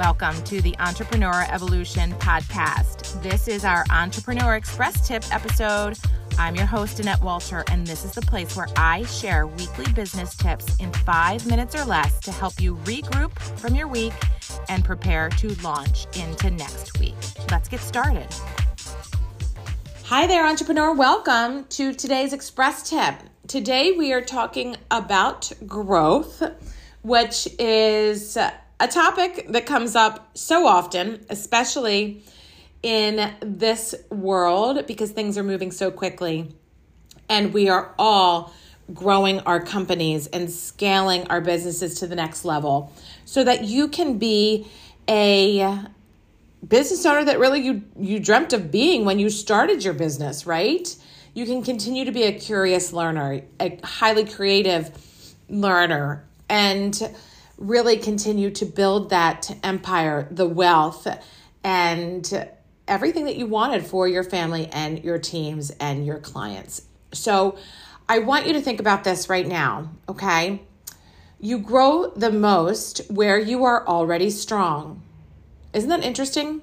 Welcome to the Entrepreneur Evolution Podcast. This is our Entrepreneur Express Tip episode. I'm your host, Annette Walter, and this is the place where I share weekly business tips in five minutes or less to help you regroup from your week and prepare to launch into next week. Let's get started. Hi there, entrepreneur. Welcome to today's Express Tip. Today we are talking about growth, which is a topic that comes up so often, especially in this world because things are moving so quickly. And we are all growing our companies and scaling our businesses to the next level so that you can be a business owner that really you you dreamt of being when you started your business, right? You can continue to be a curious learner, a highly creative learner and really continue to build that empire, the wealth and everything that you wanted for your family and your teams and your clients. So, I want you to think about this right now, okay? You grow the most where you are already strong. Isn't that interesting?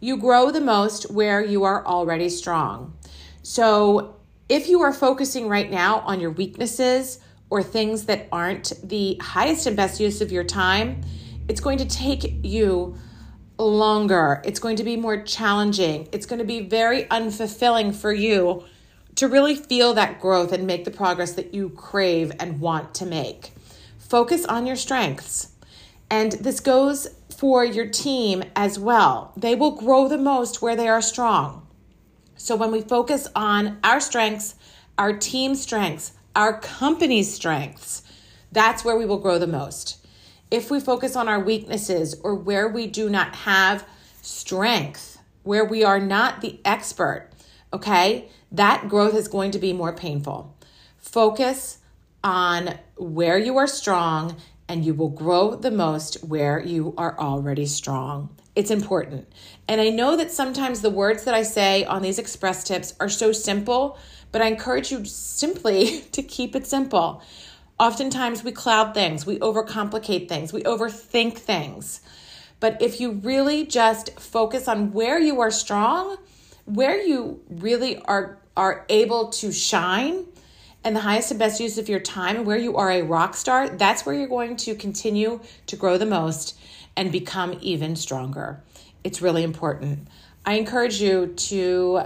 You grow the most where you are already strong. So, if you are focusing right now on your weaknesses or things that aren't the highest and best use of your time, it's going to take you longer. It's going to be more challenging. It's going to be very unfulfilling for you to really feel that growth and make the progress that you crave and want to make. Focus on your strengths. And this goes for your team as well. They will grow the most where they are strong. So when we focus on our strengths, our team strengths, our company's strengths, that's where we will grow the most. If we focus on our weaknesses or where we do not have strength, where we are not the expert, okay, that growth is going to be more painful. Focus on where you are strong and you will grow the most where you are already strong. It's important. And I know that sometimes the words that I say on these express tips are so simple, but I encourage you simply to keep it simple. Oftentimes we cloud things, we overcomplicate things, we overthink things. But if you really just focus on where you are strong, where you really are are able to shine and the highest and best use of your time where you are a rock star, that's where you're going to continue to grow the most and become even stronger. It's really important. I encourage you to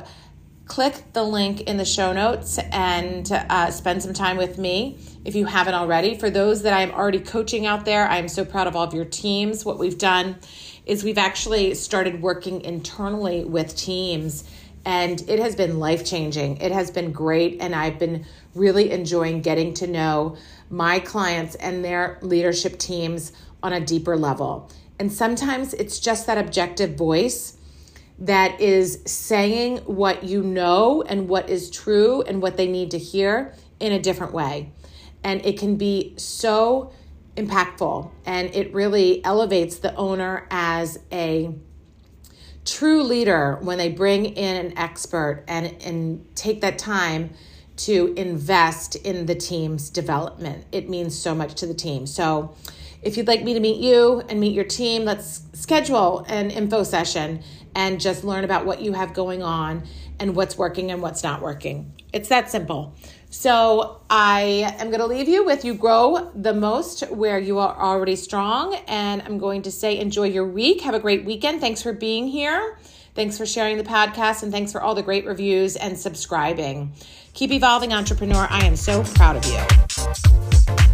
click the link in the show notes and uh, spend some time with me if you haven't already. For those that I'm already coaching out there, I'm so proud of all of your teams. What we've done is we've actually started working internally with teams, and it has been life changing. It has been great, and I've been really enjoying getting to know my clients and their leadership teams on a deeper level. And sometimes it's just that objective voice that is saying what you know and what is true and what they need to hear in a different way and it can be so impactful and it really elevates the owner as a true leader when they bring in an expert and and take that time to invest in the team's development. It means so much to the team. So if you'd like me to meet you and meet your team, let's schedule an info session and just learn about what you have going on and what's working and what's not working. It's that simple. So I am going to leave you with you grow the most where you are already strong. And I'm going to say enjoy your week. Have a great weekend. Thanks for being here. Thanks for sharing the podcast and thanks for all the great reviews and subscribing. Keep evolving, entrepreneur. I am so proud of you.